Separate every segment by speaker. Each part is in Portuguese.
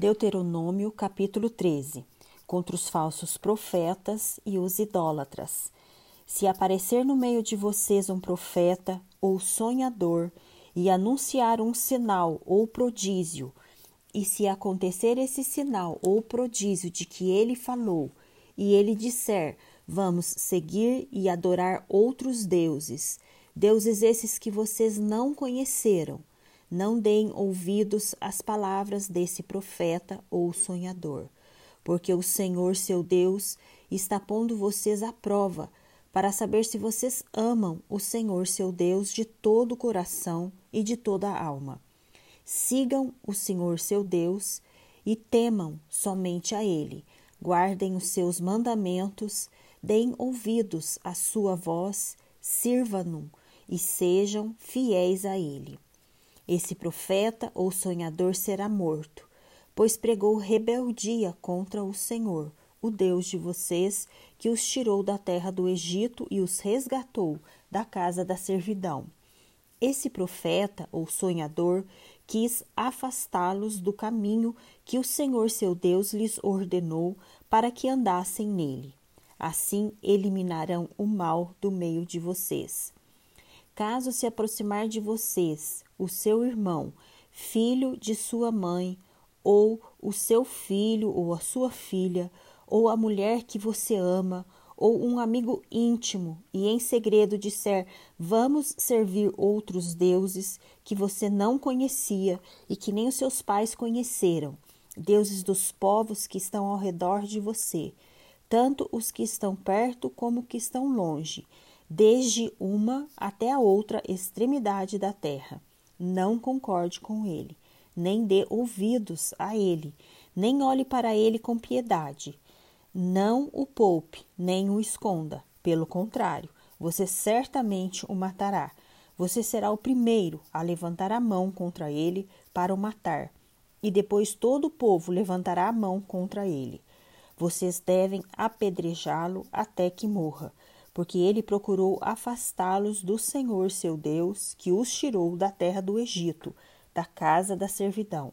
Speaker 1: Deuteronômio capítulo 13 Contra os falsos profetas e os idólatras. Se aparecer no meio de vocês um profeta ou sonhador e anunciar um sinal ou prodígio, e se acontecer esse sinal ou prodígio de que ele falou, e ele disser: Vamos seguir e adorar outros deuses, deuses esses que vocês não conheceram, não deem ouvidos às palavras desse profeta ou sonhador, porque o Senhor seu Deus está pondo vocês à prova para saber se vocês amam o Senhor seu Deus de todo o coração e de toda a alma. Sigam o Senhor seu Deus e temam somente a Ele. Guardem os seus mandamentos, deem ouvidos à sua voz, sirvam-no e sejam fiéis a Ele. Esse profeta ou sonhador será morto, pois pregou rebeldia contra o Senhor, o Deus de vocês, que os tirou da terra do Egito e os resgatou da casa da servidão. Esse profeta ou sonhador quis afastá-los do caminho que o Senhor seu Deus lhes ordenou para que andassem nele. Assim eliminarão o mal do meio de vocês. Caso se aproximar de vocês o seu irmão, filho de sua mãe, ou o seu filho ou a sua filha, ou a mulher que você ama, ou um amigo íntimo, e em segredo disser: Vamos servir outros deuses que você não conhecia e que nem os seus pais conheceram, deuses dos povos que estão ao redor de você, tanto os que estão perto como os que estão longe desde uma até a outra extremidade da terra. Não concorde com ele, nem dê ouvidos a ele, nem olhe para ele com piedade. Não o poupe, nem o esconda. Pelo contrário, você certamente o matará. Você será o primeiro a levantar a mão contra ele para o matar, e depois todo o povo levantará a mão contra ele. Vocês devem apedrejá-lo até que morra porque ele procurou afastá-los do Senhor seu Deus, que os tirou da terra do Egito, da casa da servidão.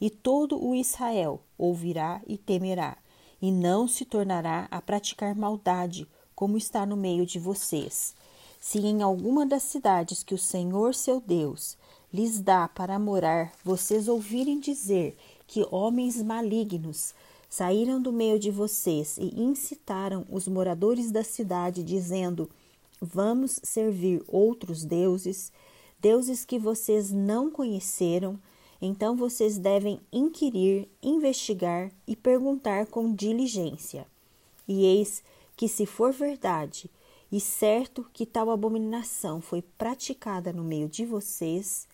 Speaker 1: E todo o Israel ouvirá e temerá, e não se tornará a praticar maldade, como está no meio de vocês. Se em alguma das cidades que o Senhor seu Deus lhes dá para morar, vocês ouvirem dizer que homens malignos saíram do meio de vocês e incitaram os moradores da cidade, dizendo: Vamos servir outros deuses, deuses que vocês não conheceram, então vocês devem inquirir, investigar e perguntar com diligência. E eis que, se for verdade, e certo que tal abominação foi praticada no meio de vocês,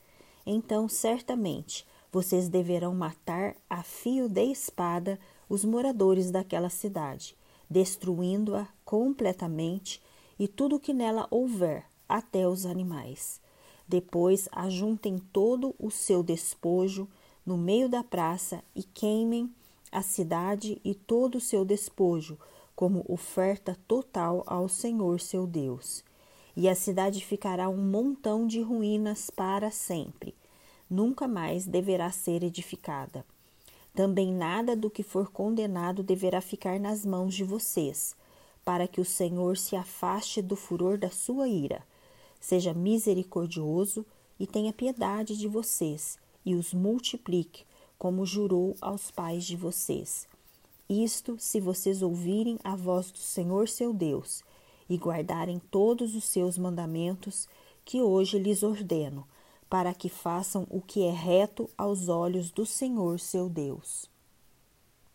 Speaker 1: então certamente vocês deverão matar a fio de espada os moradores daquela cidade, destruindo-a completamente e tudo o que nela houver, até os animais. Depois ajuntem todo o seu despojo no meio da praça e queimem a cidade e todo o seu despojo, como oferta total ao Senhor seu Deus. E a cidade ficará um montão de ruínas para sempre. Nunca mais deverá ser edificada. Também nada do que for condenado deverá ficar nas mãos de vocês, para que o Senhor se afaste do furor da sua ira. Seja misericordioso e tenha piedade de vocês, e os multiplique, como jurou aos pais de vocês. Isto se vocês ouvirem a voz do Senhor seu Deus e guardarem todos os seus mandamentos que hoje lhes ordeno para que façam o que é reto aos olhos do Senhor seu Deus.